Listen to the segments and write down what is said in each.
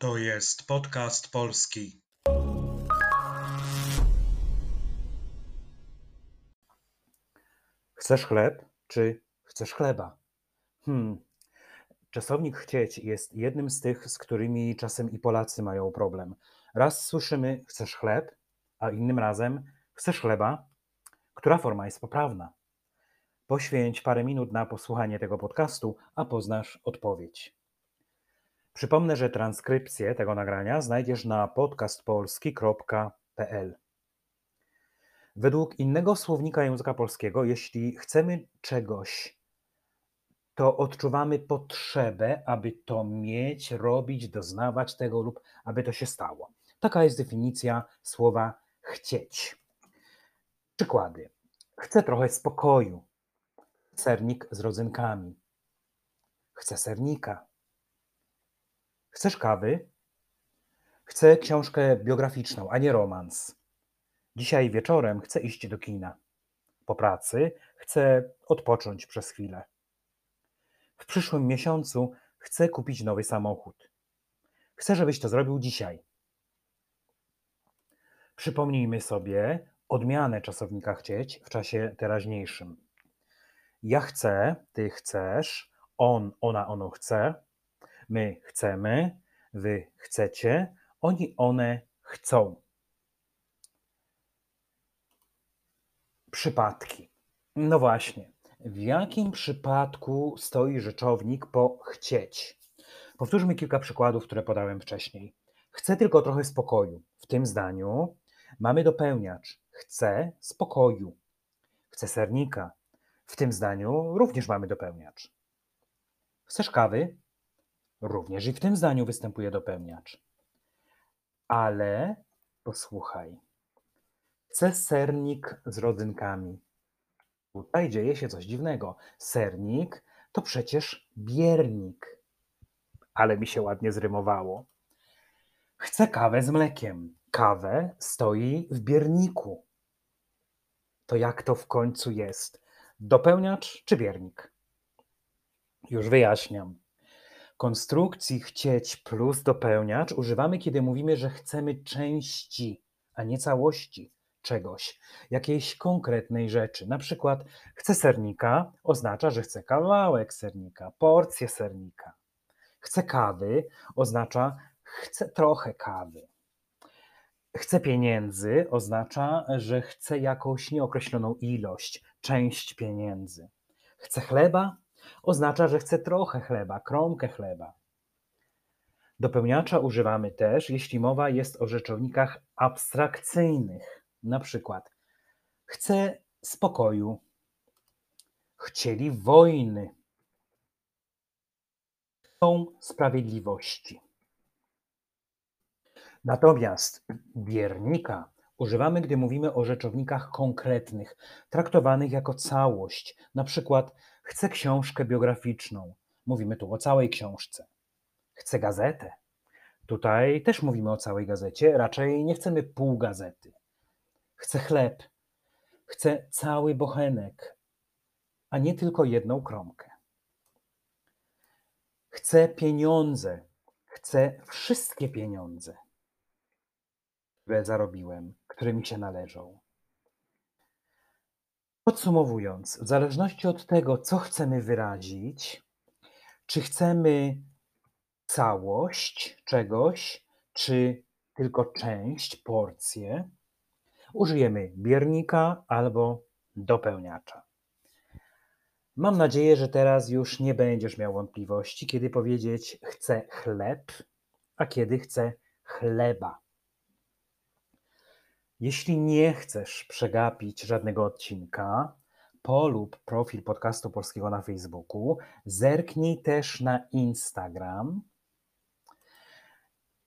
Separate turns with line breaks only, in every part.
To jest podcast polski.
Chcesz chleb, czy chcesz chleba? Hmm. Czasownik chcieć jest jednym z tych, z którymi czasem i Polacy mają problem. Raz słyszymy chcesz chleb, a innym razem chcesz chleba. Która forma jest poprawna? Poświęć parę minut na posłuchanie tego podcastu, a poznasz odpowiedź. Przypomnę, że transkrypcję tego nagrania znajdziesz na podcastpolski.pl. Według innego słownika języka polskiego, jeśli chcemy czegoś, to odczuwamy potrzebę, aby to mieć, robić, doznawać tego lub aby to się stało. Taka jest definicja słowa chcieć. Przykłady. Chcę trochę spokoju. Sernik z rodzynkami. Chcę sernika. Chcesz kawy? Chcę książkę biograficzną, a nie romans. Dzisiaj wieczorem chcę iść do kina. Po pracy chcę odpocząć przez chwilę. W przyszłym miesiącu chcę kupić nowy samochód. Chcę, żebyś to zrobił dzisiaj. Przypomnijmy sobie odmianę czasownika chcieć w czasie teraźniejszym. Ja chcę, ty chcesz, on, ona, ono chce, my chcemy, wy chcecie, oni, one chcą. Przypadki. No właśnie. W jakim przypadku stoi rzeczownik po chcieć? Powtórzmy kilka przykładów, które podałem wcześniej. Chcę tylko trochę spokoju. W tym zdaniu mamy dopełniacz. Chcę spokoju. Chcę sernika. W tym zdaniu również mamy dopełniacz. Chcesz kawy? Również i w tym zdaniu występuje dopełniacz. Ale posłuchaj. Chcę sernik z rodzynkami. Tutaj dzieje się coś dziwnego. Sernik to przecież biernik. Ale mi się ładnie zrymowało. Chcę kawę z mlekiem. Kawę stoi w bierniku. To jak to w końcu jest? Dopełniacz czy biernik? Już wyjaśniam. Konstrukcji chcieć plus dopełniacz używamy, kiedy mówimy, że chcemy części, a nie całości czegoś, jakiejś konkretnej rzeczy. Na przykład chcę sernika oznacza, że chcę kawałek sernika, porcję sernika. Chcę kawy oznacza chcę trochę kawy. Chcę pieniędzy oznacza, że chcę jakąś nieokreśloną ilość, część pieniędzy. Chcę chleba oznacza, że chcę trochę chleba, kromkę chleba. Dopełniacza używamy też, jeśli mowa jest o rzeczownikach abstrakcyjnych. Na przykład chcę spokoju, chcieli wojny, chcą sprawiedliwości. Natomiast biernika używamy, gdy mówimy o rzeczownikach konkretnych, traktowanych jako całość. Na przykład chcę książkę biograficzną. Mówimy tu o całej książce. Chcę gazetę. Tutaj też mówimy o całej gazecie, raczej nie chcemy pół gazety. Chcę chleb. Chcę cały bochenek, a nie tylko jedną kromkę. Chcę pieniądze. Chcę wszystkie pieniądze, które zarobiłem, które mi się należą. Podsumowując, w zależności od tego, co chcemy wyrazić, czy chcemy całość czegoś, czy tylko część, porcję, użyjemy biernika albo dopełniacza. Mam nadzieję, że teraz już nie będziesz miał wątpliwości, kiedy powiedzieć chcę chleb, a kiedy chcę chleba. Jeśli nie chcesz przegapić żadnego odcinka, polub profil podcastu polskiego na Facebooku, zerknij też na Instagram.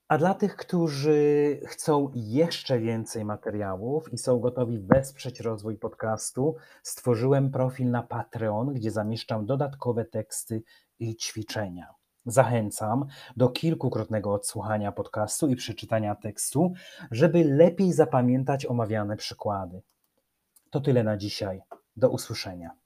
A dla tych, którzy chcą jeszcze więcej materiałów i są gotowi wesprzeć rozwój podcastu, stworzyłem profil na Patreon, gdzie zamieszczam dodatkowe teksty i ćwiczenia. Zachęcam do kilkukrotnego odsłuchania podcastu i przeczytania tekstu, żeby lepiej zapamiętać omawiane przykłady. To tyle na dzisiaj. Do usłyszenia.